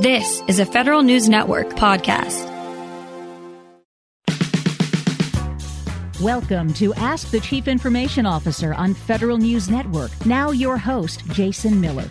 This is a Federal News Network podcast. Welcome to Ask the Chief Information Officer on Federal News Network. Now, your host, Jason Miller.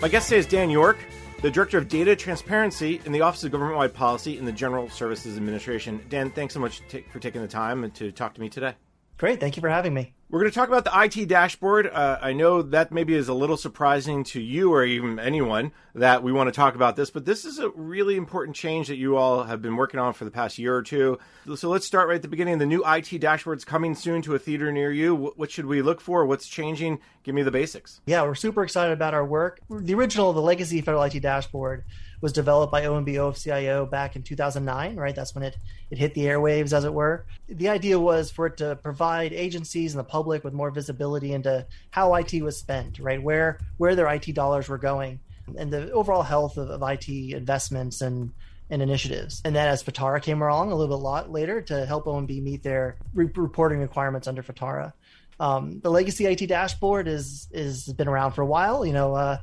My guest today is Dan York, the Director of Data Transparency in the Office of Government Wide Policy in the General Services Administration. Dan, thanks so much t- for taking the time to talk to me today. Great. Thank you for having me. We're going to talk about the IT dashboard. Uh, I know that maybe is a little surprising to you or even anyone that we want to talk about this, but this is a really important change that you all have been working on for the past year or two. So let's start right at the beginning. The new IT dashboard is coming soon to a theater near you. What should we look for? What's changing? Give me the basics. Yeah, we're super excited about our work. The original, the legacy federal IT dashboard was developed by OMB OFCIO back in 2009, right? That's when it, it hit the airwaves, as it were. The idea was for it to provide agencies and the public with more visibility into how IT was spent, right? Where, where their IT dollars were going and the overall health of, of IT investments and, and initiatives. And then as FITARA came along a little bit lot later to help OMB meet their re- reporting requirements under FITARA. Um, the legacy IT dashboard is is been around for a while. You know, uh,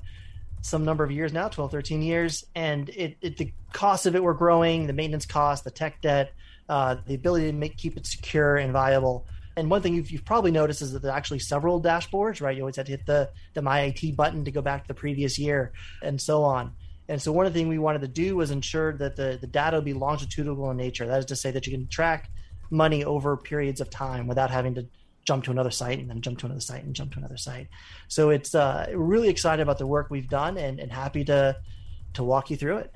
some number of years now 12 13 years and it, it the cost of it were growing the maintenance cost the tech debt uh, the ability to make keep it secure and viable. And one thing you've, you've probably noticed is that there are actually several dashboards right? You always had to hit the the my IT button to go back to the previous year and so on. And so one of the things we wanted to do was ensure that the, the data would be longitudinal in nature. That is to say that you can track money over periods of time without having to jump to another site and then jump to another site and jump to another site. So it's uh, really excited about the work we've done and, and happy to to walk you through it.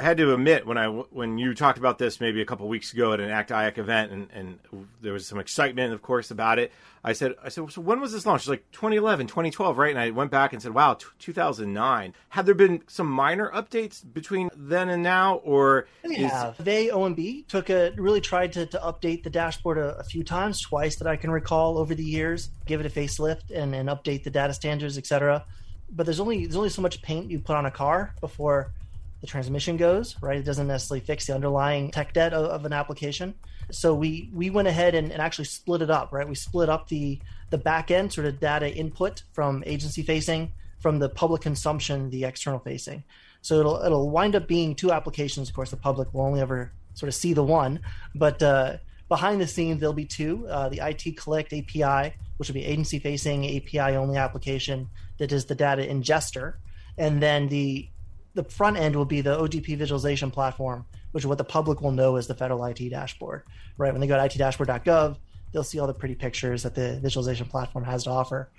I had to admit when I when you talked about this maybe a couple weeks ago at an ACT IAC event, and, and there was some excitement, of course, about it. I said, I said, so when was this launched? like 2011, 2012, right? And I went back and said, wow, t- 2009. Had there been some minor updates between then and now, or they is... have? They OMB took a really tried to, to update the dashboard a, a, few times, twice that I can recall over the years. Give it a facelift and, and update the data standards, etc. But there's only there's only so much paint you put on a car before the transmission goes, right? It doesn't necessarily fix the underlying tech debt of, of an application. So we we went ahead and, and, actually split it up, right? We split up the the back end sort of data input from agency facing from the public consumption, the external facing. So it'll it'll wind up being two applications. Of course, the public will only ever sort of see the one, but uh, behind the scenes there'll be two: uh, the IT Collect API, which will be agency facing API only application that is the data ingester, and then the the front end will be the OGP visualization platform, which is what the public will know as the federal IT dashboard. Right when they go to itdashboard.gov, they'll see all the pretty pictures that the visualization platform has to offer.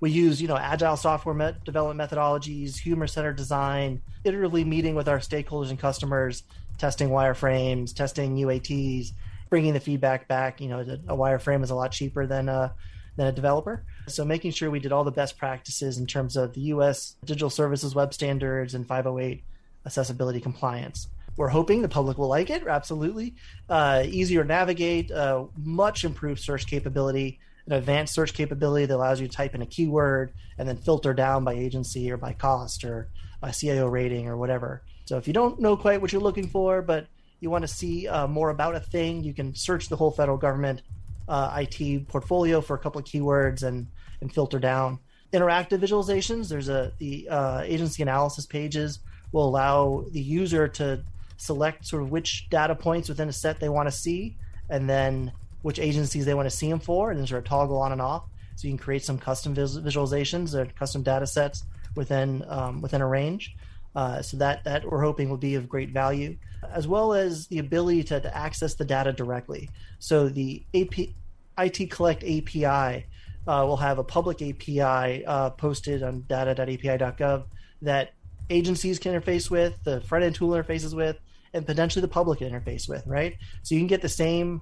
We use, you know, agile software met- development methodologies, human-centered design, iteratively meeting with our stakeholders and customers, testing wireframes, testing UATs, bringing the feedback back. You know, a wireframe is a lot cheaper than a than a developer. So making sure we did all the best practices in terms of the U.S. Digital Services Web Standards and 508 accessibility compliance. We're hoping the public will like it. Absolutely, uh, easier to navigate, uh, much improved search capability, an advanced search capability that allows you to type in a keyword and then filter down by agency or by cost or by CIO rating or whatever. So if you don't know quite what you're looking for, but you want to see uh, more about a thing, you can search the whole federal government uh, IT portfolio for a couple of keywords and and filter down. Interactive visualizations. There's a the uh, agency analysis pages will allow the user to select sort of which data points within a set they want to see, and then which agencies they want to see them for, and then sort of toggle on and off. So you can create some custom vis- visualizations or custom data sets within um, within a range. Uh, so that that we're hoping will be of great value, as well as the ability to, to access the data directly. So the AP, IT Collect API uh, will have a public API uh, posted on data.api.gov that agencies can interface with, the front end tool interfaces with, and potentially the public interface with, right? So you can get the same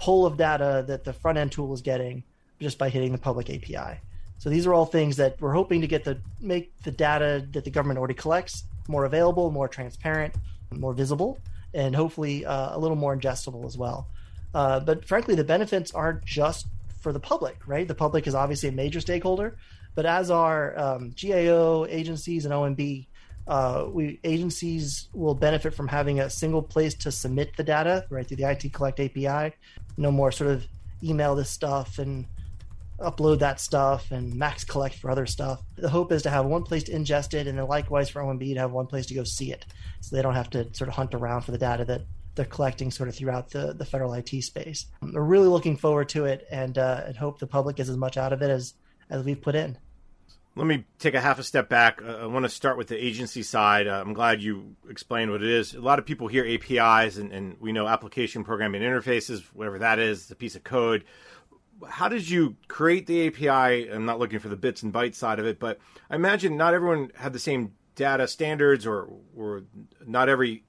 pull of data that the front end tool is getting just by hitting the public API. So these are all things that we're hoping to get the make the data that the government already collects more available, more transparent, more visible, and hopefully uh, a little more ingestible as well. Uh, but frankly, the benefits aren't just for the public, right? The public is obviously a major stakeholder, but as are um, GAO agencies and OMB, uh, we agencies will benefit from having a single place to submit the data right through the IT Collect API. No more sort of email this stuff and upload that stuff and max collect for other stuff. The hope is to have one place to ingest it, and then likewise for OMB to have one place to go see it, so they don't have to sort of hunt around for the data that they're collecting sort of throughout the, the federal IT space. We're really looking forward to it, and uh, and hope the public gets as much out of it as as we've put in. Let me take a half a step back. Uh, I want to start with the agency side. Uh, I'm glad you explained what it is. A lot of people hear APIs, and, and we know application programming interfaces, whatever that is, a piece of code how did you create the API? I'm not looking for the bits and bytes side of it, but I imagine not everyone had the same data standards, or or not every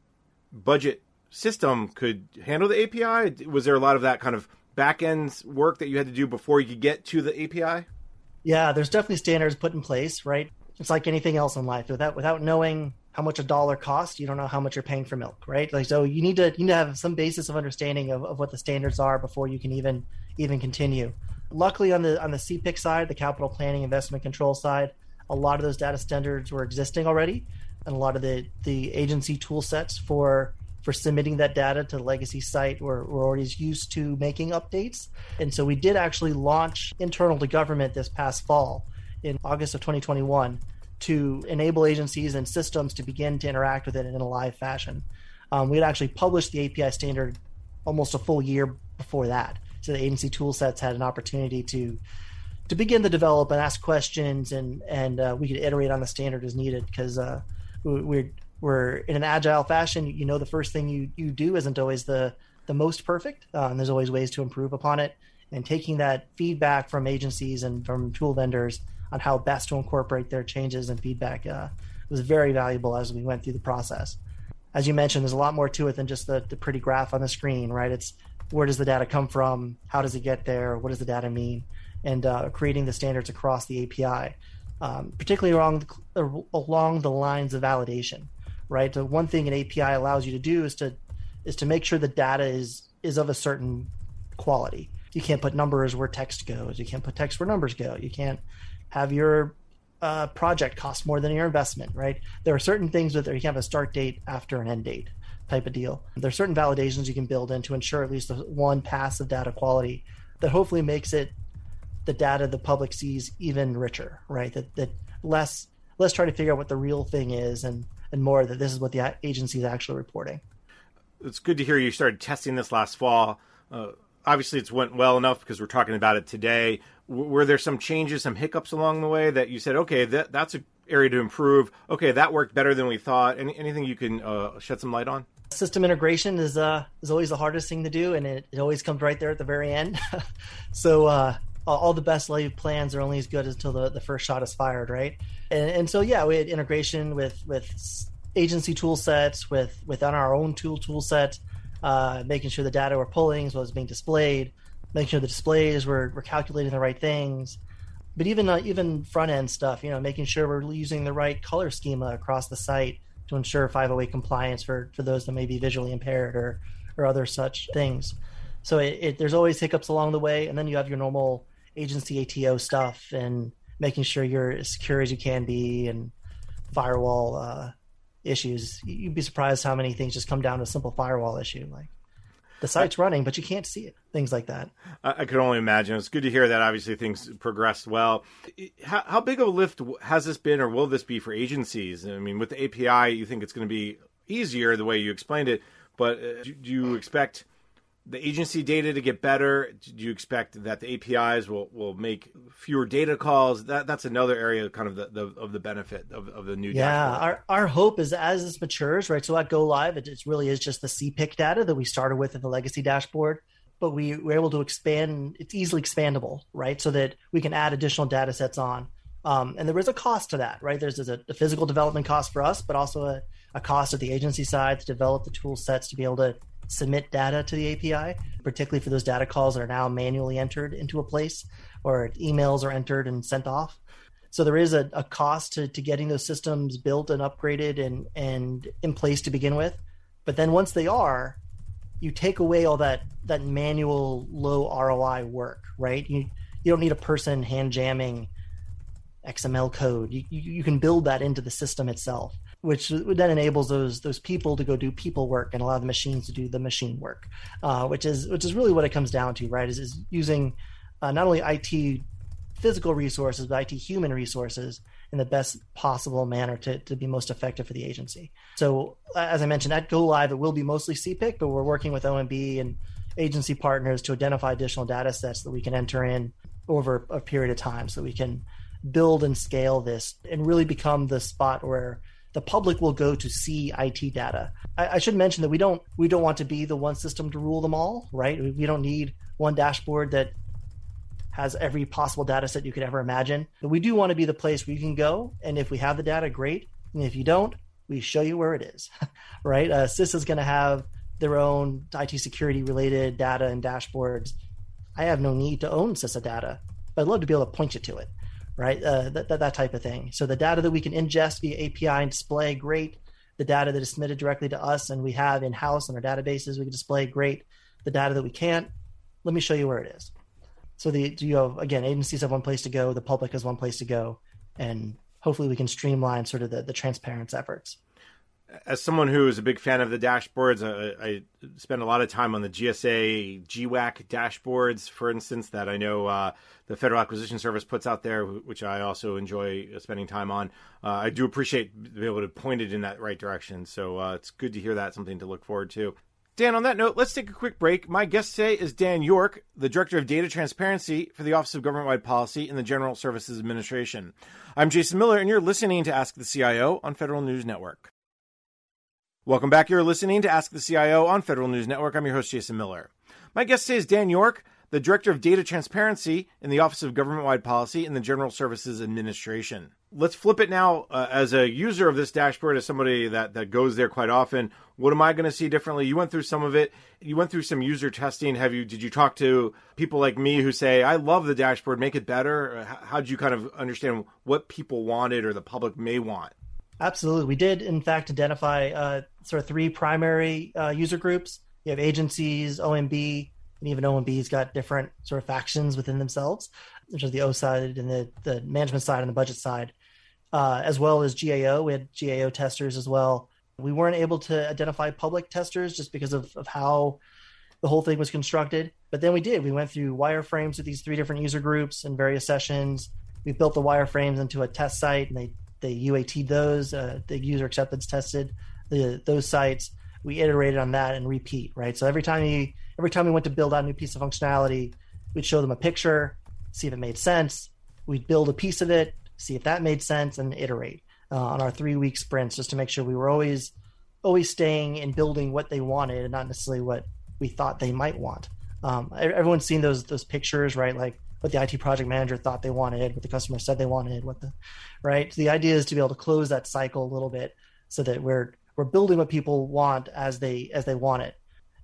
budget system could handle the API. Was there a lot of that kind of back end work that you had to do before you could get to the API? Yeah, there's definitely standards put in place, right? It's like anything else in life. Without without knowing how much a dollar costs, you don't know how much you're paying for milk, right? Like so you need to you need to have some basis of understanding of, of what the standards are before you can even even continue. Luckily, on the on the CPIC side, the capital planning investment control side, a lot of those data standards were existing already, and a lot of the the agency tool sets for for submitting that data to the legacy site we're already used to making updates. And so we did actually launch internal to government this past fall in August of 2021 to enable agencies and systems to begin to interact with it in a live fashion. Um, we had actually published the API standard almost a full year before that so the agency tool sets had an opportunity to to begin to develop and ask questions and and uh, we could iterate on the standard as needed because uh, we're we're in an agile fashion you know the first thing you you do isn't always the the most perfect uh, and there's always ways to improve upon it and taking that feedback from agencies and from tool vendors on how best to incorporate their changes and feedback uh, was very valuable as we went through the process as you mentioned there's a lot more to it than just the, the pretty graph on the screen right it's where does the data come from? How does it get there? What does the data mean? And uh, creating the standards across the API, um, particularly along the, along the lines of validation, right? So one thing an API allows you to do is to is to make sure the data is is of a certain quality. You can't put numbers where text goes. You can't put text where numbers go. You can't have your uh, project cost more than your investment, right? There are certain things that you can have a start date after an end date type of deal. There are certain validations you can build in to ensure at least one pass of data quality that hopefully makes it the data the public sees even richer, right? That that less let's try to figure out what the real thing is and and more that this is what the agency is actually reporting. It's good to hear you started testing this last fall. Uh, obviously, it's went well enough because we're talking about it today. W- were there some changes, some hiccups along the way that you said, okay, that that's an area to improve. Okay, that worked better than we thought. Any, anything you can uh, shed some light on? System integration is uh, is always the hardest thing to do, and it, it always comes right there at the very end. so uh, all the best laid plans are only as good until the, the first shot is fired, right? And, and so yeah, we had integration with with agency tool sets, with within our own tool tool set, uh, making sure the data we're pulling is what's being displayed, making sure the displays were, we're calculating the right things. But even uh, even front end stuff, you know, making sure we're using the right color schema across the site to ensure 508 compliance for, for those that may be visually impaired or, or other such things. So it, it, there's always hiccups along the way, and then you have your normal agency ATO stuff and making sure you're as secure as you can be and firewall uh, issues. You'd be surprised how many things just come down to a simple firewall issue. Like the site's running, but you can't see it. Things like that. I, I could only imagine. It's good to hear that. Obviously, things progressed well. How, how, big of a lift has this been, or will this be for agencies? I mean, with the API, you think it's going to be easier the way you explained it, but uh, do, do you expect the agency data to get better? Do you expect that the APIs will, will make fewer data calls? That that's another area kind of the, the of the benefit of, of the new yeah. Dashboard. Our our hope is as this matures, right? So at go live, it, it really is just the CPIC data that we started with in the legacy dashboard, but we were able to expand. It's easily expandable, right? So that we can add additional data sets on. Um, and there is a cost to that, right? There's, there's a, a, physical development cost for us, but also a, a cost at the agency side to develop the tool sets to be able to submit data to the API, particularly for those data calls that are now manually entered into a place or emails are entered and sent off. So there is a, a cost to, to getting those systems built and upgraded and, and in place to begin with. But then once they are, you take away all that that manual low ROI work, right? You you don't need a person hand jamming XML code. You, you, you can build that into the system itself which then enables those those people to go do people work and allow the machines to do the machine work, uh, which is which is really what it comes down to, right? Is, is using uh, not only IT physical resources, but IT human resources in the best possible manner to, to be most effective for the agency. So, as I mentioned, at Go Live, it will be mostly CPIC, but we're working with OMB and agency partners to identify additional data sets that we can enter in over a period of time so we can build and scale this and really become the spot where the public will go to see IT data. I, I, should mention that we don't we don't want to be the one system to rule them all, right? We, we don't need one dashboard that has every possible data set you could ever imagine. But we do want to be the place where you can go, and if we have the data, great. And if you don't, we show you where it is, right? Uh, CISA is going to have their own IT security related data and dashboards. I have no need to own CISA data, but I'd love to be able to point you to it right? Uh, that, that, that type of thing. So the data that we can ingest via API and display, great. The data that is submitted directly to us and we have in house in our databases, we can display, great. The data that we can't, let me show you where it is. So the do you have again, agencies have one place to go, the public has one place to go, and hopefully we can streamline sort of the, the transparency efforts as someone who is a big fan of the dashboards, I, I, spend a lot of time on the GSA GWAC dashboards, for instance, that I know uh, the Federal Acquisition Service puts out there, which I also enjoy spending time on. Uh, I do appreciate being able to point it in that right direction. So uh, it's good to hear that, something to look forward to. Dan, on that note, let's take a quick break. My guest today is Dan York, the Director of Data Transparency for the Office of Government Wide Policy in the General Services Administration. I'm Jason Miller, and you're listening to Ask the CIO on Federal News Network. Welcome back. You're listening to Ask the CIO on Federal News Network. I'm your host, Jason Miller. My guest today is Dan York, the Director of Data Transparency in the Office of Government Wide Policy in the General Services Administration. Let's flip it now. Uh, as a user of this dashboard, as somebody that, that goes there quite often, what am I going to see differently? You went through some of it. You went through some user testing. Have you? Did you talk to people like me who say, "I love the dashboard, make it better"? How did you kind of understand what people wanted or the public may want? Absolutely. We did, in fact, identify uh, sort of three primary uh, user groups. You have agencies, OMB, and even OMB's got different sort of factions within themselves, which is the O side and the, the management side and the budget side, uh, as well as GAO. We had GAO testers as well. We weren't able to identify public testers just because of, of how the whole thing was constructed. But then we did. We went through wireframes with these three different user groups in various sessions. We built the wireframes into a test site and they they UAT those, uh, the user acceptance tested the those sites. We iterated on that and repeat, right? So every time you every time we went to build out a new piece of functionality, we'd show them a picture, see if it made sense. We'd build a piece of it, see if that made sense, and iterate uh, on our three week sprints just to make sure we were always always staying and building what they wanted and not necessarily what we thought they might want. Um, everyone's seen those those pictures, right? Like what the IT project manager thought they wanted, what the customer said they wanted, what the right. So the idea is to be able to close that cycle a little bit so that we're we're building what people want as they as they want it.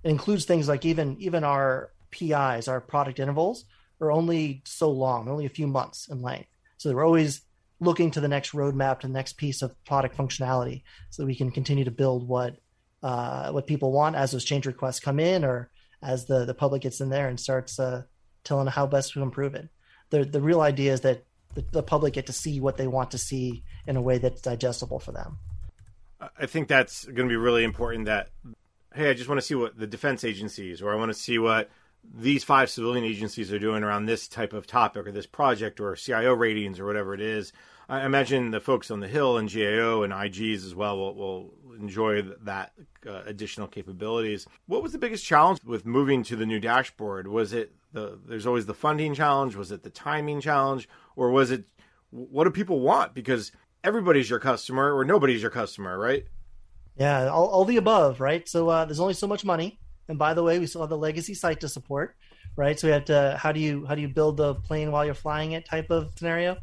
It includes things like even even our PIs, our product intervals, are only so long, only a few months in length. So we're always looking to the next roadmap, to the next piece of product functionality, so that we can continue to build what uh, what people want as those change requests come in, or as the the public gets in there and starts uh, telling how best to improve it. The the real idea is that the, the public get to see what they want to see in a way that's digestible for them. I think that's going to be really important. That hey, I just want to see what the defense agencies, or I want to see what these five civilian agencies are doing around this type of topic or this project or CIO ratings or whatever it is. I imagine the folks on the Hill and GAO and IGs as well will, will enjoy that uh, additional capabilities. What was the biggest challenge with moving to the new dashboard? Was it the there's always the funding challenge? Was it the timing challenge, or was it what do people want? Because everybody's your customer or nobody's your customer, right? Yeah, all, all the above, right? So uh, there's only so much money, and by the way, we still have the legacy site to support, right? So we have to how do you how do you build the plane while you're flying it type of scenario.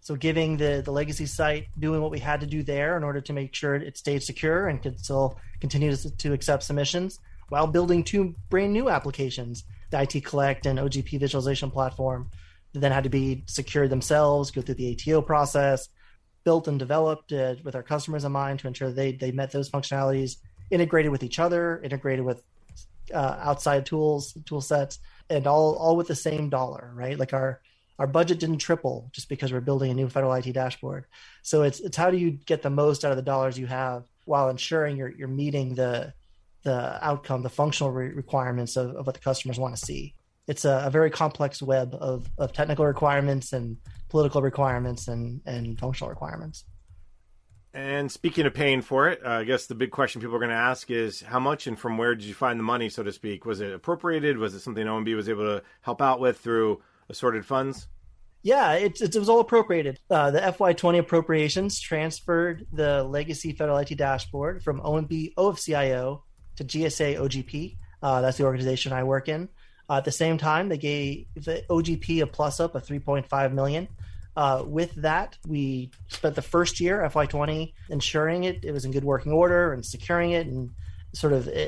So giving the the legacy site doing what we had to do there in order to make sure it stayed secure and could still continue to, to accept submissions while building two brand new applications the IT Collect and OGP visualization platform that then had to be secured themselves, go through the ATO process, built and developed uh, with our customers in mind to ensure they they met those functionalities, integrated with each other, integrated with uh, outside tools, tool sets, and all all with the same dollar, right? Like our our budget didn't triple just because we're building a new federal IT dashboard. So it's it's how do you get the most out of the dollars you have while ensuring you're you're meeting the the outcome, the functional re- requirements of, of what the customers want to see. it's a, a very complex web of, of technical requirements and political requirements and, and functional requirements. And speaking of paying for it, uh, I guess the big question people are going to ask is how much and from where did you find the money, so to speak? Was it appropriated? Was it something OMB was able to help out with through assorted funds? Yeah, it, it was all appropriated. Uh, the FY20 appropriations transferred the legacy federal IT dashboard from OMB OFCIO to GSA OGP. Uh, that's the organization I work in. Uh, at the same time, they gave the OGP a plus up of 3.5 million. Uh, with that, we spent the first year, FY20, ensuring it, it was in good working order and securing it and sort of uh,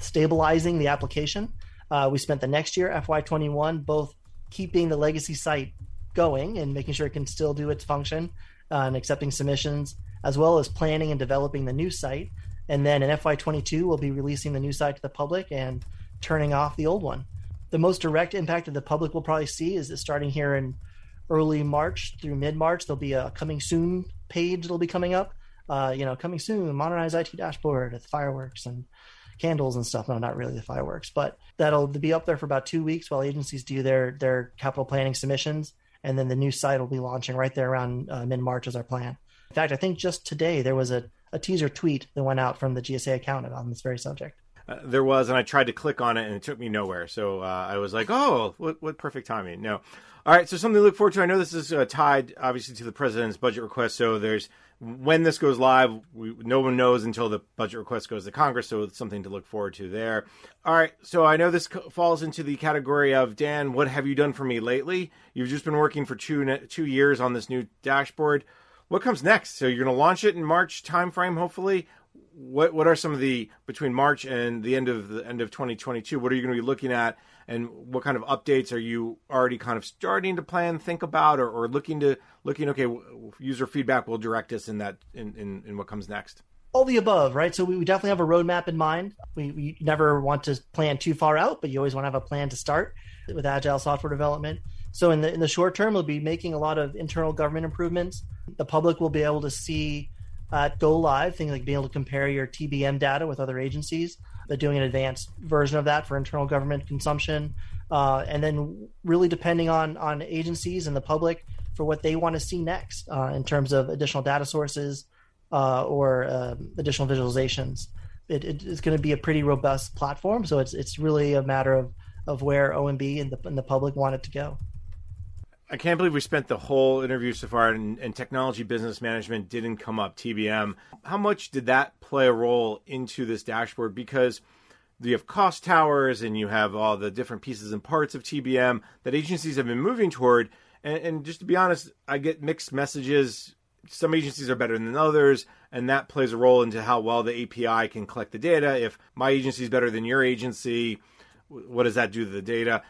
stabilizing the application. Uh, we spent the next year, FY21, both keeping the legacy site going and making sure it can still do its function uh, and accepting submissions, as well as planning and developing the new site. And then in FY22, we'll be releasing the new site to the public and turning off the old one. The most direct impact that the public will probably see is that starting here in early March through mid March. There'll be a coming soon page that'll be coming up. Uh, you know, coming soon, modernized IT dashboard with fireworks and candles and stuff. No, not really the fireworks, but that'll be up there for about two weeks while agencies do their their capital planning submissions, and then the new site will be launching right there around uh, mid March as our plan. In fact, I think just today there was a, a teaser tweet that went out from the GSA account on this very subject. Uh, there was, and I tried to click on it, and it took me nowhere. So uh, I was like, "Oh, what, what perfect timing!" No, all right, so something to look forward to. I know this is uh, tied obviously to the president's budget request. So there's when this goes live, we, no one knows until the budget request goes to Congress. So it's something to look forward to there. All right, so I know this falls into the category of Dan. What have you done for me lately? You've just been working for two two years on this new dashboard. What comes next? So you're going to launch it in March timeframe, hopefully. What what are some of the between March and the end of the end of 2022? What are you going to be looking at? and what kind of updates are you already kind of starting to plan, think about, or, or looking to looking? Okay, user feedback will direct us in that in, in, in what comes next. All the above, right? So we, we definitely have a roadmap in mind. We, we never want to plan too far out, but you always want to have a plan to start with agile software development. So in the in the short term, we'll be making a lot of internal government improvements. The public will be able to see at go live things like being able to compare your TBM data with other agencies They're doing an advanced version of that for internal government consumption, uh, and then really depending on on agencies and the public for what they want to see next uh, in terms of additional data sources uh, or um, additional visualizations. It, it, it's going to be a pretty robust platform, so it's it's really a matter of of where OMB and the, and the public want it to go. I can't believe we spent the whole interview so far and, and, technology business management didn't come up, TBM. How much did that play a role into this dashboard? Because you have cost towers and you have all the different pieces and parts of TBM that agencies have been moving toward. And, and just to be honest, I get mixed messages. Some agencies are better than others, and that plays a role into how well the API can collect the data. If my agency is better than your agency, what does that do to the data?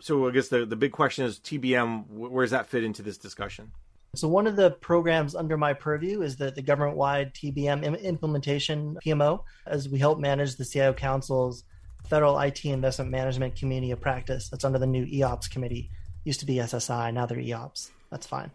So I guess the, the big question is TBM, where does that fit into this discussion? So one of the programs under my purview is the, the government-wide TBM implementation PMO, as we help manage the CIO Council's Federal IT Investment Management Community of Practice. That's under the new EOPS committee. Used to be SSI, now they're EOPS. That's fine.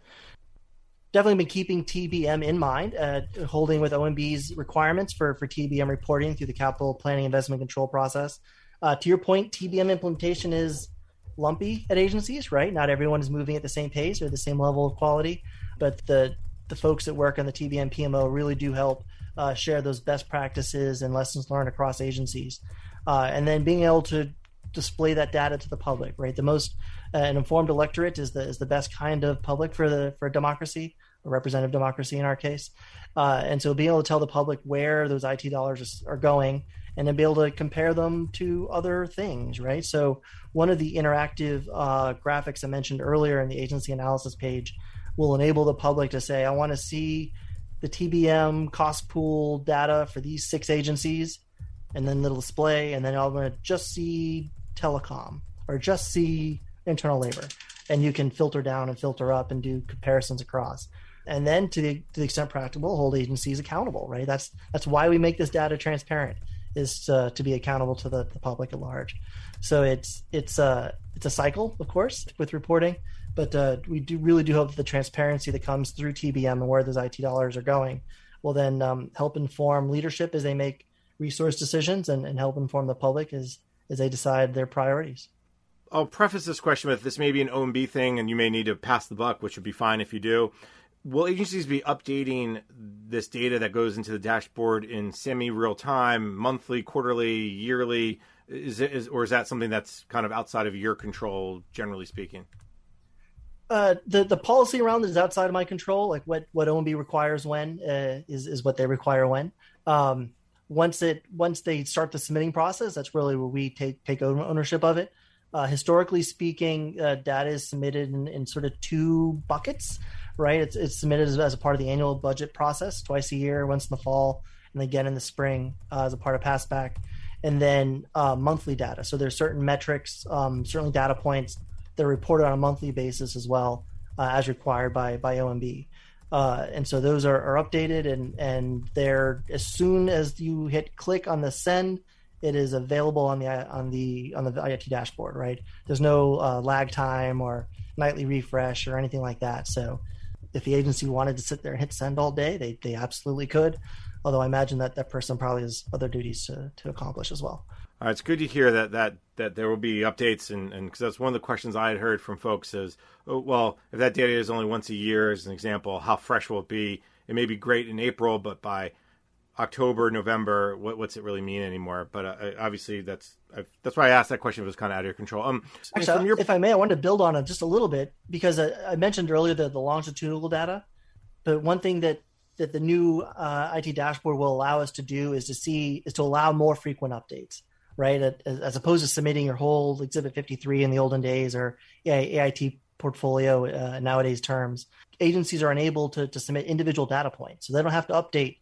Definitely been keeping TBM in mind, uh, holding with OMB's requirements for, for TBM reporting through the capital planning investment control process. Uh, to your point, TBM implementation is lumpy at agencies, right? Not everyone is moving at the same pace or the same level of quality, but the the folks that work on the TBM PMO really do help uh, share those best practices and lessons learned across agencies, uh, and then being able to display that data to the public, right? The most uh, an informed electorate is the is the best kind of public for the for democracy, a representative democracy in our case, uh, and so being able to tell the public where those IT dollars are going and then be able to compare them to other things, right? So one of the interactive uh, graphics I mentioned earlier in the agency analysis page will enable the public to say, I want to see the TBM cost pool data for these six agencies, and then it'll display, and then I'm going to just see telecom or just see internal labor, and you can filter down and filter up and do comparisons across. And then to the, to the extent practicable hold agencies accountable right? That's that's why we make this data transparent is uh, to be accountable to the, the, public at large. So it's it's a uh, it's a cycle, of course, with reporting, but uh, we do really do hope that the transparency that comes through TBM and where those IT dollars are going will then um, help inform leadership as they make resource decisions and, and help inform the public as as they decide their priorities. I'll preface this question with this may be an OMB thing, and you may need to pass the buck, which would be fine if you do. Will agencies be updating this data that goes into the dashboard in semi real time, monthly, quarterly, yearly? Is it, is, or is that something that's kind of outside of your control, generally speaking? Uh, the the policy around is outside of my control. Like what what OMB requires when uh, is is what they require when. Um, once it once they start the submitting process, that's really where we take take ownership of it. Uh, historically speaking, uh, data is submitted in, in, sort of two buckets, right? It's, it's submitted as, as, a part of the annual budget process twice a year, once in the fall and again in the spring uh, as a part of Passback, and then uh, monthly data. So there's certain metrics, um, certainly data points that are reported on a monthly basis as well uh, as required by by OMB. Uh, and so those are, are updated and and they're as soon as you hit click on the send it is available on the on the on the IoT dashboard. Right, there's no uh, lag time or nightly refresh or anything like that. So, if the agency wanted to sit there and hit send all day, they they absolutely could. Although I imagine that that person probably has other duties to to accomplish as well. All right, it's good to hear that that that there will be updates, and and because that's one of the questions I had heard from folks is, oh, well, if that data is only once a year, as an example, how fresh will it be? It may be great in April, but by October, November, what, what's it really mean anymore? But uh, obviously, that's I've, that's why I asked that question. It was kind of out of your control. Um, Actually, your... if I may, I wanted to build on it just a little bit because I, I mentioned earlier the, the longitudinal data. But one thing that that the new uh, IT dashboard will allow us to do is to see is to allow more frequent updates, right? As, as opposed to submitting your whole Exhibit 53 in the olden days or AIT portfolio uh, nowadays terms, agencies are unable to, to submit individual data points, so they don't have to update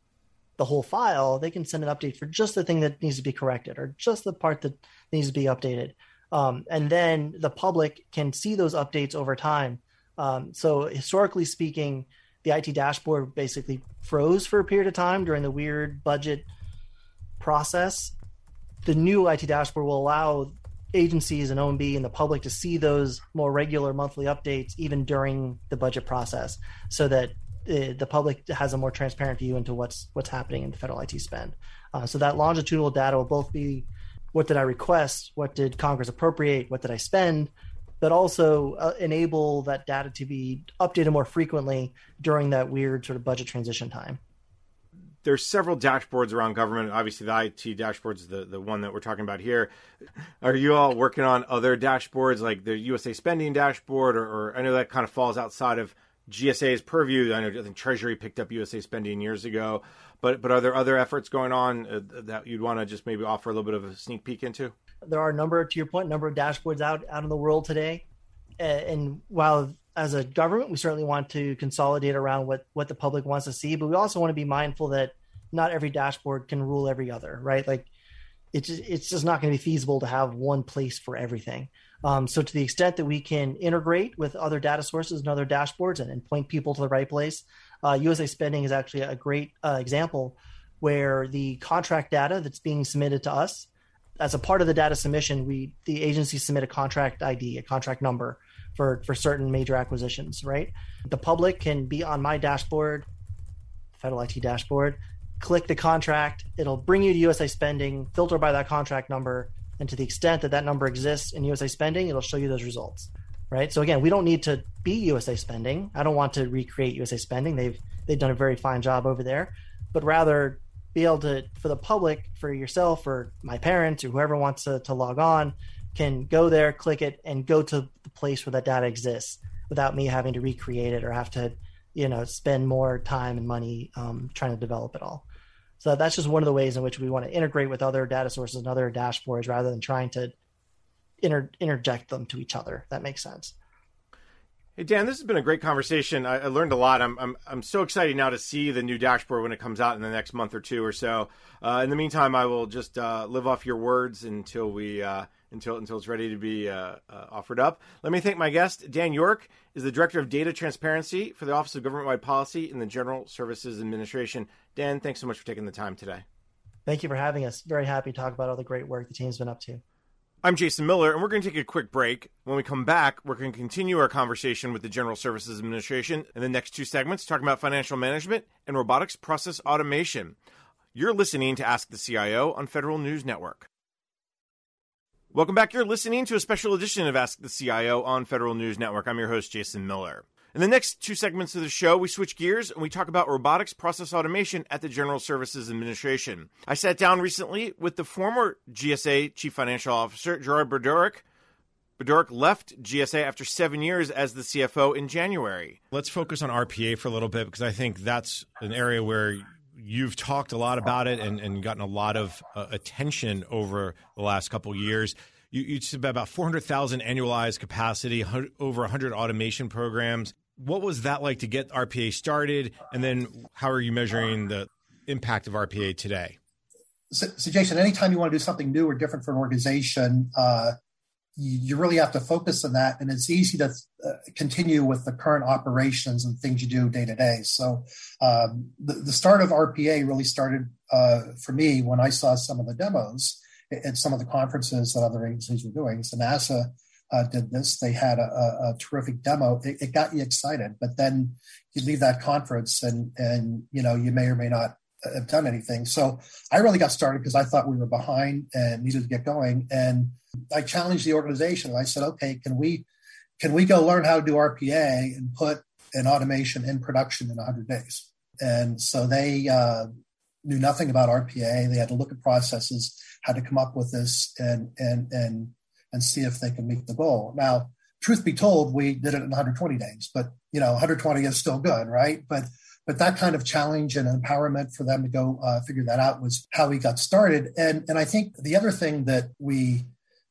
the whole file, they can send an update for just the thing that needs to be corrected or just the part that needs to be updated. Um, and then the public can see those updates over time. Um, so historically speaking, the IT dashboard basically froze for a period of time during the weird budget process. The new IT dashboard will allow agencies and OMB and the public to see those more regular monthly updates even during the budget process so that the, public has a more transparent view into what's what's happening in the federal IT spend. Uh, so that longitudinal data will both be what did I request, what did Congress appropriate, what did I spend, but also uh, enable that data to be updated more frequently during that weird sort of budget transition time. There's several dashboards around government. Obviously, the IT dashboard is the, the one that we're talking about here. Are you all working on other dashboards like the USA spending dashboard, or, or I know that kind of falls outside of GSA's purview. I know I think Treasury picked up USA spending years ago, but but are there other efforts going on uh, that you'd want to just maybe offer a little bit of a sneak peek into? There are a number, to your point, number of dashboards out out in the world today, and while as a government we certainly want to consolidate around what what the public wants to see, but we also want to be mindful that not every dashboard can rule every other, right? Like it's it's just not going to be feasible to have one place for everything. Um, so to the extent that we can integrate with other data sources and other dashboards and, and point people to the right place, uh, USA Spending is actually a great uh, example where the contract data that's being submitted to us, as a part of the data submission, we the agency submit a contract ID, a contract number for for certain major acquisitions. Right, the public can be on my dashboard, federal IT dashboard, click the contract. It'll bring you to USA Spending, filter by that contract number, and to the extent that that number exists in USA Spending, it'll show you those results. Right. So again, we don't need to be USA Spending. I don't want to recreate USA Spending. They've they've done a very fine job over there, but rather be able to for the public, for yourself, or my parents, or whoever wants to, to log on, can go there, click it, and go to the place where that data exists without me having to recreate it or have to, you know, spend more time and money um, trying to develop it all. So that's just one of the ways in which we want to integrate with other data sources and other dashboards rather than trying to inter- interject them to each other. That makes sense. Hey Dan, this has been a great conversation. I, I, learned a lot. I'm, I'm I'm so excited now to see the new dashboard when it comes out in the next month or two or so. Uh, in the meantime, I will just uh, live off your words until we uh, until until it's ready to be uh, uh, offered up. Let me thank my guest. Dan York is the director of data transparency for the Office of Government-wide Policy in the General Services Administration. Dan, thanks so much for taking the time today. Thank you for having us. Very happy to talk about all the great work the team's been up to. I'm Jason Miller, and we're going to take a quick break. When we come back, we're going to continue our conversation with the General Services Administration in the next two segments, talking about financial management and robotics process automation. You're listening to Ask the CIO on Federal News Network. Welcome back. You're listening to a special edition of Ask the CIO on Federal News Network. I'm your host, Jason Miller. In the next two segments of the show, we switch gears and we talk about robotics process automation at the General Services Administration. I sat down recently with the former GSA Chief Financial Officer, Gerard Badorrek. Badorrek left GSA after seven years as the CFO in January. Let's focus on RPA for a little bit because I think that's an area where you've talked a lot about it and, and gotten a lot of uh, attention over the last couple years. You, you said about 400,000 annualized capacity, over 100 automation programs. What was that like to get RPA started? And then how are you measuring the impact of RPA today? So, so Jason, anytime you want to do something new or different for an organization, uh, you really have to focus on that. And it's easy to uh, continue with the current operations and things you do day to day. So um, the, the, start of RPA really started uh, for me when I saw some of the demos at some of the conferences that other agencies were doing. So NASA uh, did this. They had a, a, a terrific demo. It, it, got you excited, but then you leave that conference and and you know you may or may not have done anything. So I really got started because I thought we were behind and needed to get going. And I challenged the organization. I said, okay, can we can we go learn how to do RPA and put an automation in production in 100 days? And so they uh, knew nothing about RPA. They had to look at processes, had to come up with this, and and and and see if they can meet the goal. Now, truth be told, we did it in 120 days, but you know, 120 is still good, right? But but that kind of challenge and empowerment for them to go uh, figure that out was how we got started. And and I think the other thing that we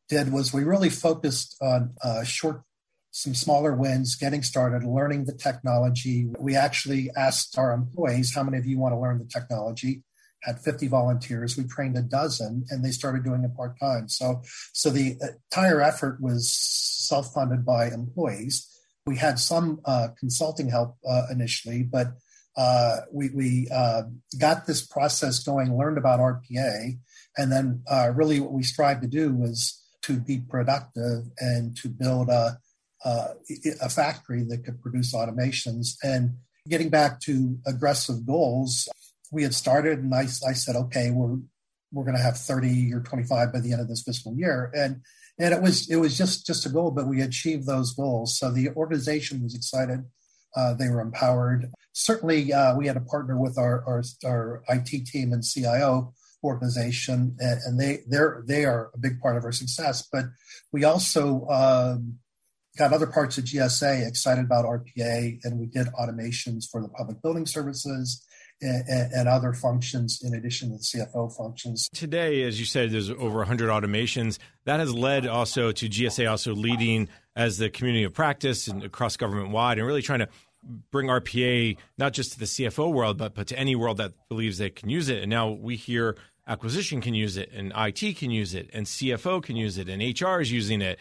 did was we really focused on uh, short, some smaller wins, getting started, learning the technology. We actually asked our employees, "How many of you want to learn the technology?" Had 50 volunteers. We trained a dozen, and they started doing it part time. So, so the entire effort was self funded by employees. We had some uh, consulting help uh, initially, but uh, we, we uh, got this process going, learned about RPA, and then uh, really what we strived to do was to be productive and to build a, a, a factory that could produce automations. And getting back to aggressive goals, we had started, and I, I said, okay, we're we're going to have 30 or 25 by the end of this fiscal year, and and it was it was just just a goal, but we achieved those goals. So the organization was excited. Uh, they were empowered. Certainly, uh, we had a partner with our, our, our IT team and CIO organization, and, and, they they're they are a big part of our success. But we also um, got other parts of GSA excited about RPA, and we did automations for the public building services and, and, other functions in addition to the CFO functions. Today, as you said, there's over 100 automations. That has led also to GSA also leading as the community of practice and across government wide and really trying to bring RPA not just to the CFO world, but, but to any world that believes they can use it. And now we hear acquisition can use it, and IT can use it, and CFO can use it, and HR is using it.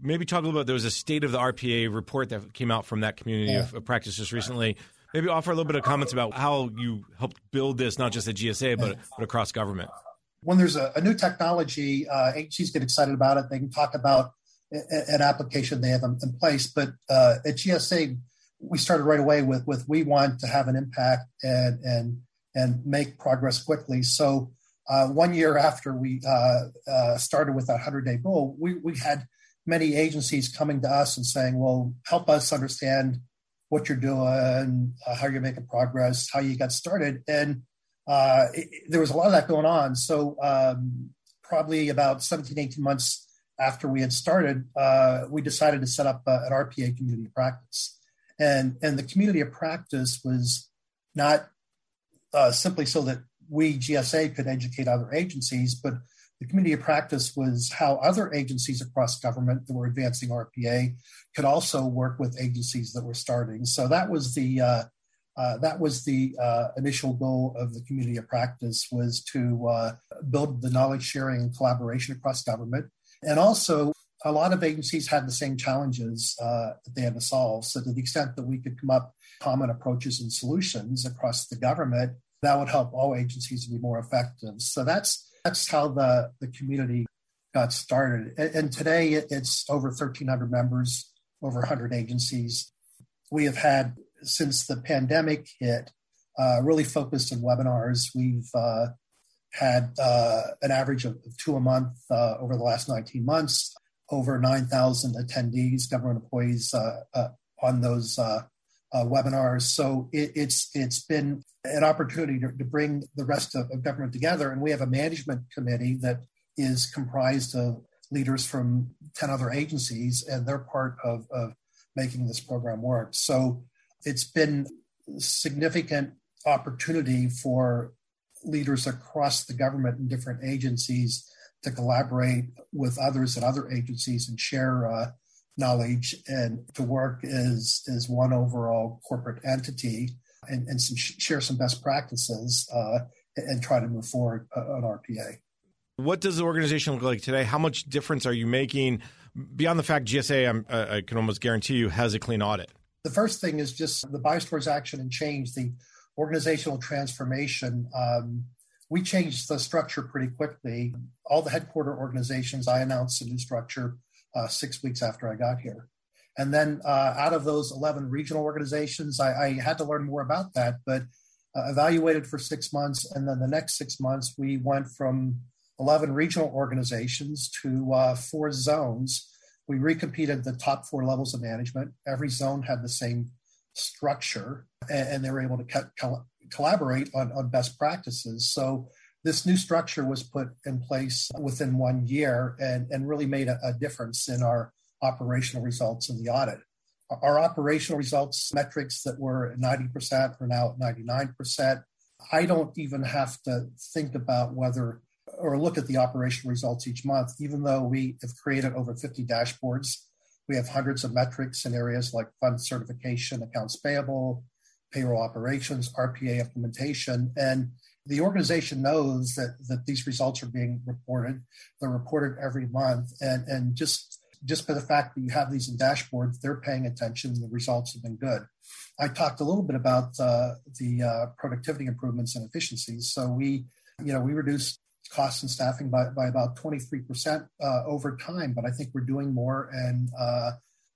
Maybe talk a little bit. There was a state of the RPA report that came out from that community yeah. of, practice just recently. Maybe offer a little bit of comments about how you helped build this, not just at GSA, but, but across government. When there's a, a new technology, uh, agencies get excited about it. They can talk about an application they have in place. But uh, at GSA, we started right away with with we want to have an impact and and and make progress quickly. So uh, one year after we uh, uh, started with that hundred day goal, we we had many agencies coming to us and saying, "Well, help us understand what you're doing, uh, how you're making progress, how you got started." And uh, it, there was a lot of that going on. So um, probably about 17, 18 months after we had started, we decided to set up an RPA community practice and and the community of practice was not uh, simply so that we GSA could educate other agencies, but the community of practice was how other agencies across government that were advancing RPA could also work with agencies that were starting. So that was the uh, uh, that was the uh, initial goal of the community of practice was to uh, build the knowledge sharing and collaboration across government, and also a lot of agencies had the same challenges uh, that they had to solve. So, to the extent that we could come up common approaches and solutions across the government, that would help all agencies to be more effective. So that's that's how the the community got started. And, and today, it's over 1,300 members, over 100 agencies. We have had since the pandemic hit, uh, really focused on webinars. We've uh, had uh, an average of two a month uh, over the last 19 months, over 9,000 attendees, government employees uh, uh on those uh, webinars. So it, it's it's been an opportunity to, to bring the rest of, of, government together, and we have a management committee that is comprised of leaders from 10 other agencies, and they're part of, of making this program work. So it's been a significant opportunity for leaders across the government and different agencies to collaborate with others at other agencies and share uh, knowledge and to work as as one overall corporate entity and, and some, share some best practices uh, and try to move forward uh, on RPA. What does the organization look like today? How much difference are you making beyond the fact GSA? I'm, I can almost guarantee you has a clean audit. The first thing is just the bias towards action and change, the organizational transformation. Um, we changed the structure pretty quickly. All the headquarter organizations, I announced a new structure uh, six weeks after I got here. And then uh, out of those 11 regional organizations, I, I, had to learn more about that, but uh, evaluated for six months. And then the next six months, we went from 11 regional organizations to uh, four zones. We recompeted the top four levels of management. Every zone had the same structure, and, and they were able to co- collaborate on, on best practices. So this new structure was put in place within one year and, and really made a, a difference in our operational results in the audit. Our operational results metrics that were 90% are now at 99%. I don't even have to think about whether or look at the operational results each month, even though we have created over 50 dashboards. We have hundreds of metrics in areas like fund certification, accounts payable, payroll operations, RPA implementation. And the organization knows that that these results are being reported. They're reported every month, and and just just by the fact that you have these in dashboards, they're paying attention. The results have been good. I talked a little bit about uh, the uh, productivity improvements and efficiencies. So we, you know, we reduced costs and staffing by, by about 23% uh, over time, but I think we're doing more and uh,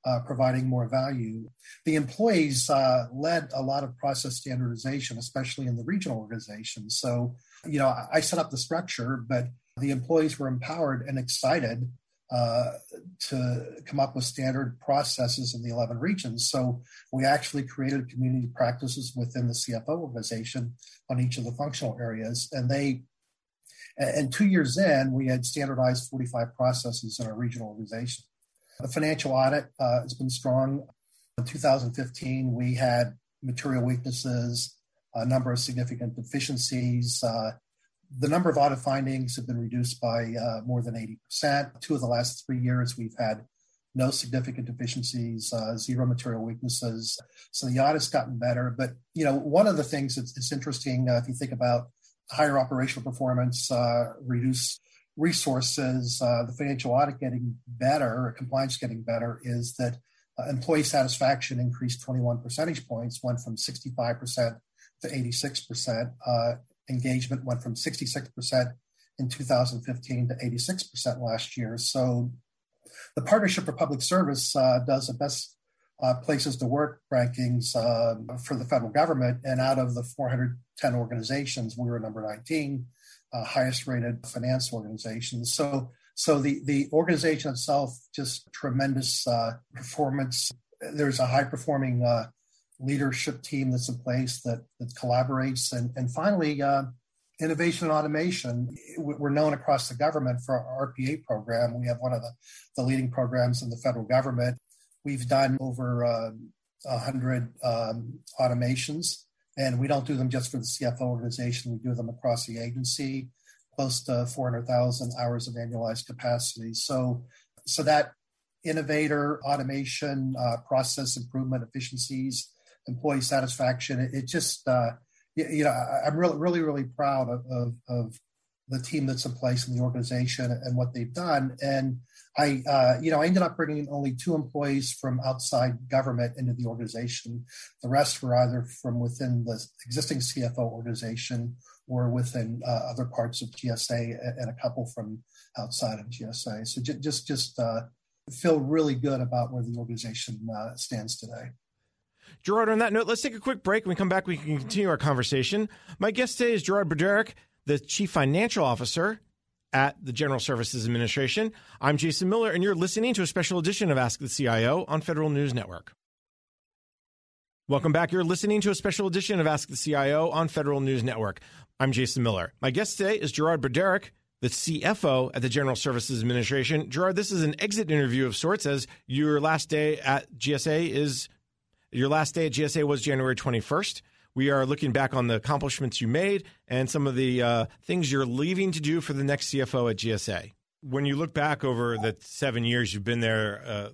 uh, providing more value. The employees uh, led a lot of process standardization, especially in the regional organizations. So, you know, I set up the structure, but the employees were empowered and excited uh, to come up with standard processes in the 11 regions. So we actually created community practices within the CFO organization on each of the functional areas. And they, and two years in, we had standardized 45 processes in our regional organization. The financial audit uh, has been strong. In 2015, we had material weaknesses, a number of significant deficiencies. Uh, the number of audit findings have been reduced by uh, more than 80%. Two of the last three years, we've had no significant deficiencies, uh, zero material weaknesses. So the audit's gotten better. But you know, one of the things that's, that's interesting uh, if you think about higher operational performance, uh, reduce resources, uh, the financial audit getting better, compliance getting better, is that uh, employee satisfaction increased 21 percentage points, went from 65% to 86%. Uh, engagement went from 66% in 2015 to 86% last year. So the Partnership for Public Service uh, does the best uh, places to work rankings uh, for the federal government. And out of the 410 organizations, we were number 19 uh, highest rated finance organizations. So, so the, the organization itself, just tremendous uh, performance. There's a high performing uh, leadership team that's in place that, that collaborates. And, and finally, uh, innovation and automation. We're known across the government for our RPA program. We have one of the, the leading programs in the federal government. We've done over uh, 100 um, automations and we don't do them just for the CFO organization, we do them across the agency, close to 400,000 hours of annualized capacity. So, so that innovator, automation, uh, process improvement, efficiencies, employee satisfaction, it, it just, uh, you, you, know, I'm really, really, really proud of, of, of the team that's in place in the organization and what they've done. And I, uh, you know, I ended up bringing only two employees from outside government into the organization. The rest were either from within the existing CFO organization or within uh, other parts of GSA, and a couple from outside of GSA. So j- just, just uh, feel really good about where the organization uh, stands today. Gerard, on that note, let's take a quick break. When we come back, we can continue our conversation. My guest today is Gerard Badorrek the Chief Financial Officer at the General Services Administration. I'm Jason Miller, and you're listening to a special edition of Ask the CIO on Federal News Network. Welcome back. You're listening to a special edition of Ask the CIO on Federal News Network. I'm Jason Miller. My guest today is Gerard Badorrek, the CFO at the General Services Administration. Gerard, this is an exit interview of sorts, as your last day at GSA is your last day at GSA was January 21st. We are looking back on the accomplishments you made and some of the uh, things you're leaving to do for the next CFO at GSA. When you look back over the seven years you've been there, uh,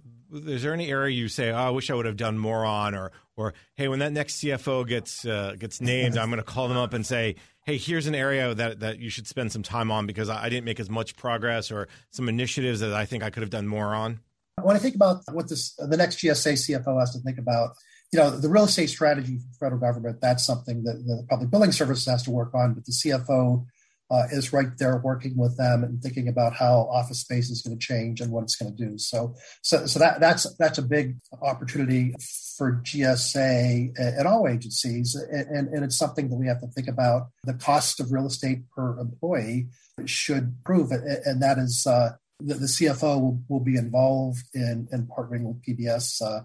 is there any area you say, "Oh, I wish I would have done more on," or, or "Hey, when that next CFO gets uh, gets named, I'm going to call them up and say, hey, here's an area that that you should spend some time on because I, I didn't make as much progress, or some initiatives that I think I could have done more on." When I think about what this the next GSA CFO has to think about, you know, the real estate strategy for the federal government, that's something that the public building service has to work on, but the CFO uh, is right there working with them and thinking about how office space is going to change and what it's going to do. So, so, so that that's that's a big opportunity for GSA and all agencies, and, and it's something that we have to think about. The cost of real estate per employee should prove it, and that is uh, the, the, CFO will, will be involved in, in partnering with PBS uh,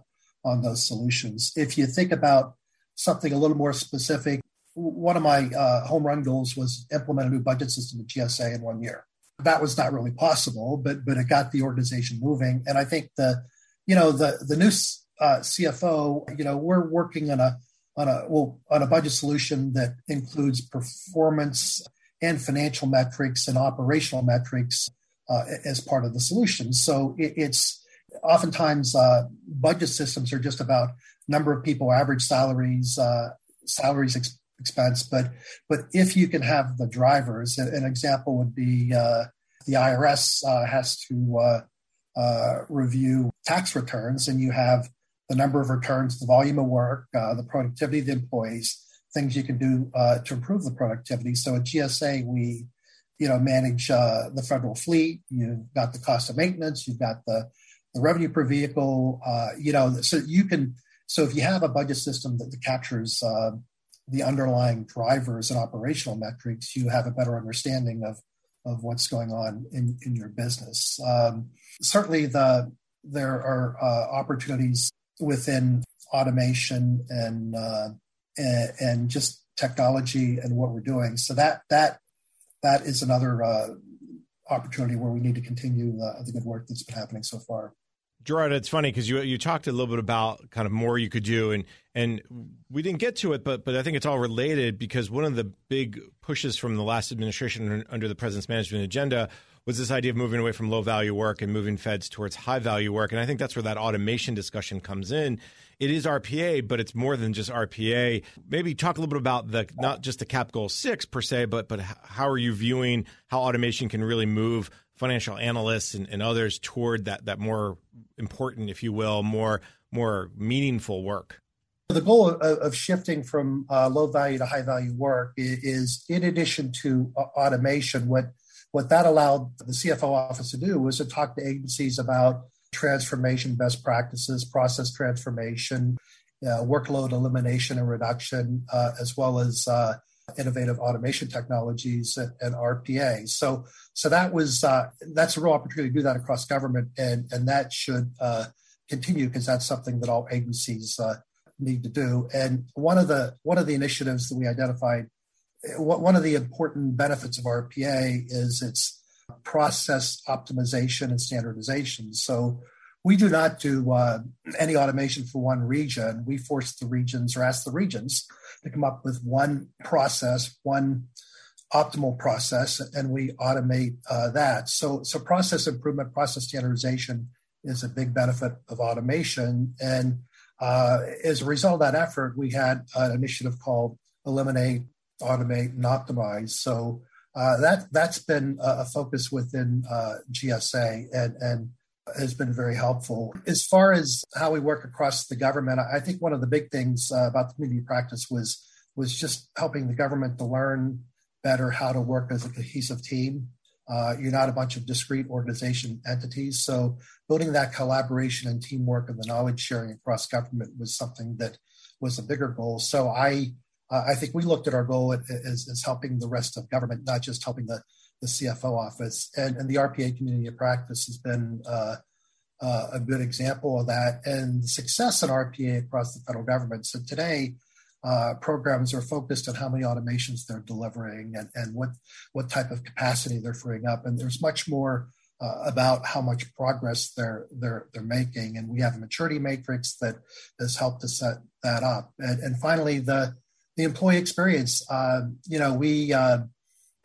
on those solutions. If you think about something a little more specific, one of my uh, home run goals was implement a new budget system at GSA in one year. That was not really possible, but but it got the organization moving. And I think the, you know, the the new uh, CFO, you know, we're working on a on a well on a budget solution that includes performance and financial metrics and operational metrics uh, as part of the solution. So it, it's oftentimes uh, budget systems are just about number of people, average salaries, uh, salaries ex- expense. But but if you can have the drivers, an example would be uh, the IRS uh, has to uh, uh, review tax returns, and you have the number of returns, the volume of work, the productivity of the employees, things you can do to improve the productivity. So at GSA, we you know manage the federal fleet. You've got the cost of maintenance. You've got the the revenue per vehicle. you know, so you can. So if you have a budget system that, captures uh, the underlying drivers and operational metrics, you have a better understanding of of what's going on in, in your business. Um, certainly, the there are uh, opportunities within automation and, uh, and, and just technology and what we're doing. So that that that is another uh, opportunity where we need to continue the, the good work that's been happening so far. Gerard, it's funny because you you talked a little bit about kind of more you could do, and and we didn't get to it, but but I think it's all related because one of the big pushes from the last administration under the president's management agenda was this idea of moving away from low value work and moving feds towards high value work, and I think that's where that automation discussion comes in. It is RPA, but it's more than just RPA. Maybe talk a little bit about the not just the cap goal six per se, but but how are you viewing how automation can really move financial analysts and, and others toward that that more important, if you will, more more meaningful work? The goal of, of shifting from uh, low value to high value work is, in addition to uh, automation, what what that allowed the CFO office to do was to talk to agencies about transformation best practices, process transformation, uh, workload elimination and reduction, uh, as well as uh, innovative automation technologies and, RPA. So, so that was uh, that's a real opportunity to do that across government, and and that should uh, continue because that's something that all agencies uh, need to do. And one of the one of the initiatives that we identified, one of the important benefits of RPA is its process optimization and standardization. So we do not do uh, any automation for one region. We force the regions or ask the regions to come up with one process, one optimal process, and we automate uh, that. So, so process improvement, process standardization is a big benefit of automation. And uh, as a result of that effort, we had an initiative called Eliminate, Automate, and Optimize. So uh, that that's been a focus within uh, GSA, and and has been very helpful. As far as how we work across the government, I think one of the big things uh, about the community practice was was just helping the government to learn better how to work as a cohesive team. Uh, you're not a bunch of discrete organization entities, so building that collaboration and teamwork and the knowledge sharing across government was something that was a bigger goal. So I uh, I think we looked at our goal as, as helping the rest of government, not just helping the, the CFO office. And, and the RPA community of practice has been uh, uh, a good example of that and the success in RPA across the federal government. So today, uh, programs are focused on how many automations they're delivering and, and what what type of capacity they're freeing up. And there's much more uh, about how much progress they're they're they're making. And we have a maturity matrix that has helped to set that up. And, and finally, the the employee experience. Uh, you know, we uh,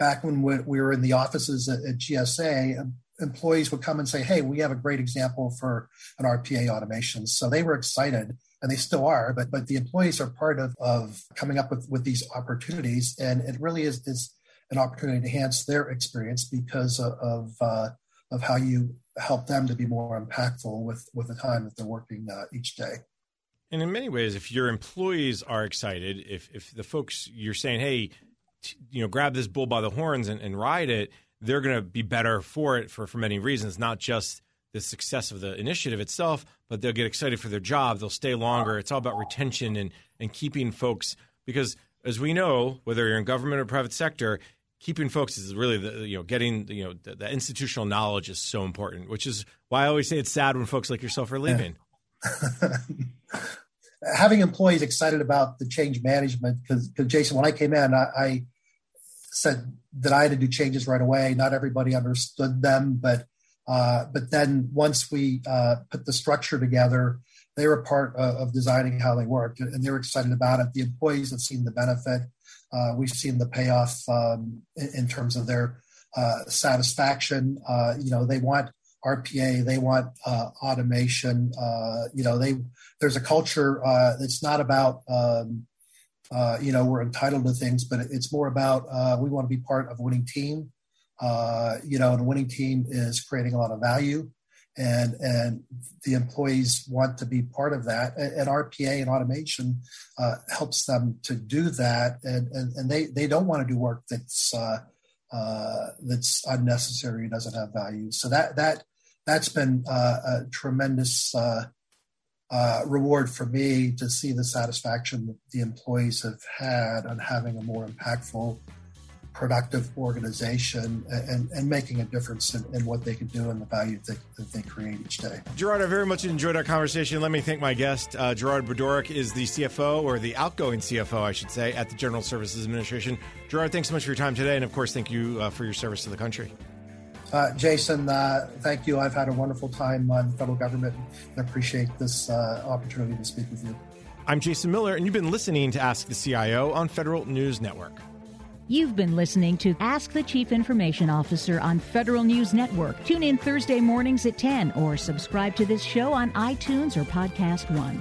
back when we, we, were in the offices at, at GSA, employees would come and say, "Hey, we have a great example for an RPA automation." So they were excited, and they still are. But but the employees are part of of coming up with with these opportunities, and it really is is an opportunity to enhance their experience because of of, uh, of how you help them to be more impactful with with the time that they're working uh, each day. And in many ways, if your employees are excited, if if the folks you're saying, hey, you know, grab this bull by the horns and, and ride it, they're going to be better for it for, for many reasons, not just the success of the initiative itself, but they'll get excited for their job. They'll stay longer. It's all about retention and, and keeping folks because as we know, whether you're in government or private sector, keeping folks is really the you know getting you know the, the, institutional knowledge is so important, which is why I always say it's sad when folks like yourself are leaving. Having employees excited about the change management because Jason, when I came in, I, I said that I had to do changes right away. Not everybody understood them, but uh, but then once we uh, put the structure together, they were part of, of, designing how they worked, and they were excited about it. The employees have seen the benefit. Uh, we've seen the payoff um, in, in, terms of their uh, satisfaction. Uh, you know, they want RPA, they want uh, automation. you know, they there's a culture that's not about um, uh, you know, we're entitled to things, but it's more about uh, we want to be part of a winning team. Uh, you know, and a winning team is creating a lot of value, and and the employees want to be part of that. And, and RPA and automation uh, helps them to do that, and and, and they they don't want to do work that's uh, that's unnecessary, doesn't have value. So that that that's been a tremendous uh, reward for me to see the satisfaction that the employees have had on having a more impactful, productive organization and, and making a difference in, in what they can do and the value that, that, they create each day. Gerard, I very much enjoyed our conversation. Let me thank my guest. Uh, Gerard Badorrek is the CFO, or the outgoing CFO, I should say, at the General Services Administration. Gerard, thanks so much for your time today. And of course, thank you uh, for your service to the country. Uh, Jason, uh, thank you. I've had a wonderful time on the federal government and appreciate this uh, opportunity to speak with you. I'm Jason Miller, and you've been listening to Ask the CIO on Federal News Network. You've been listening to Ask the Chief Information Officer on Federal News Network. Tune in Thursday mornings at 10 or subscribe to this show on iTunes or Podcast One.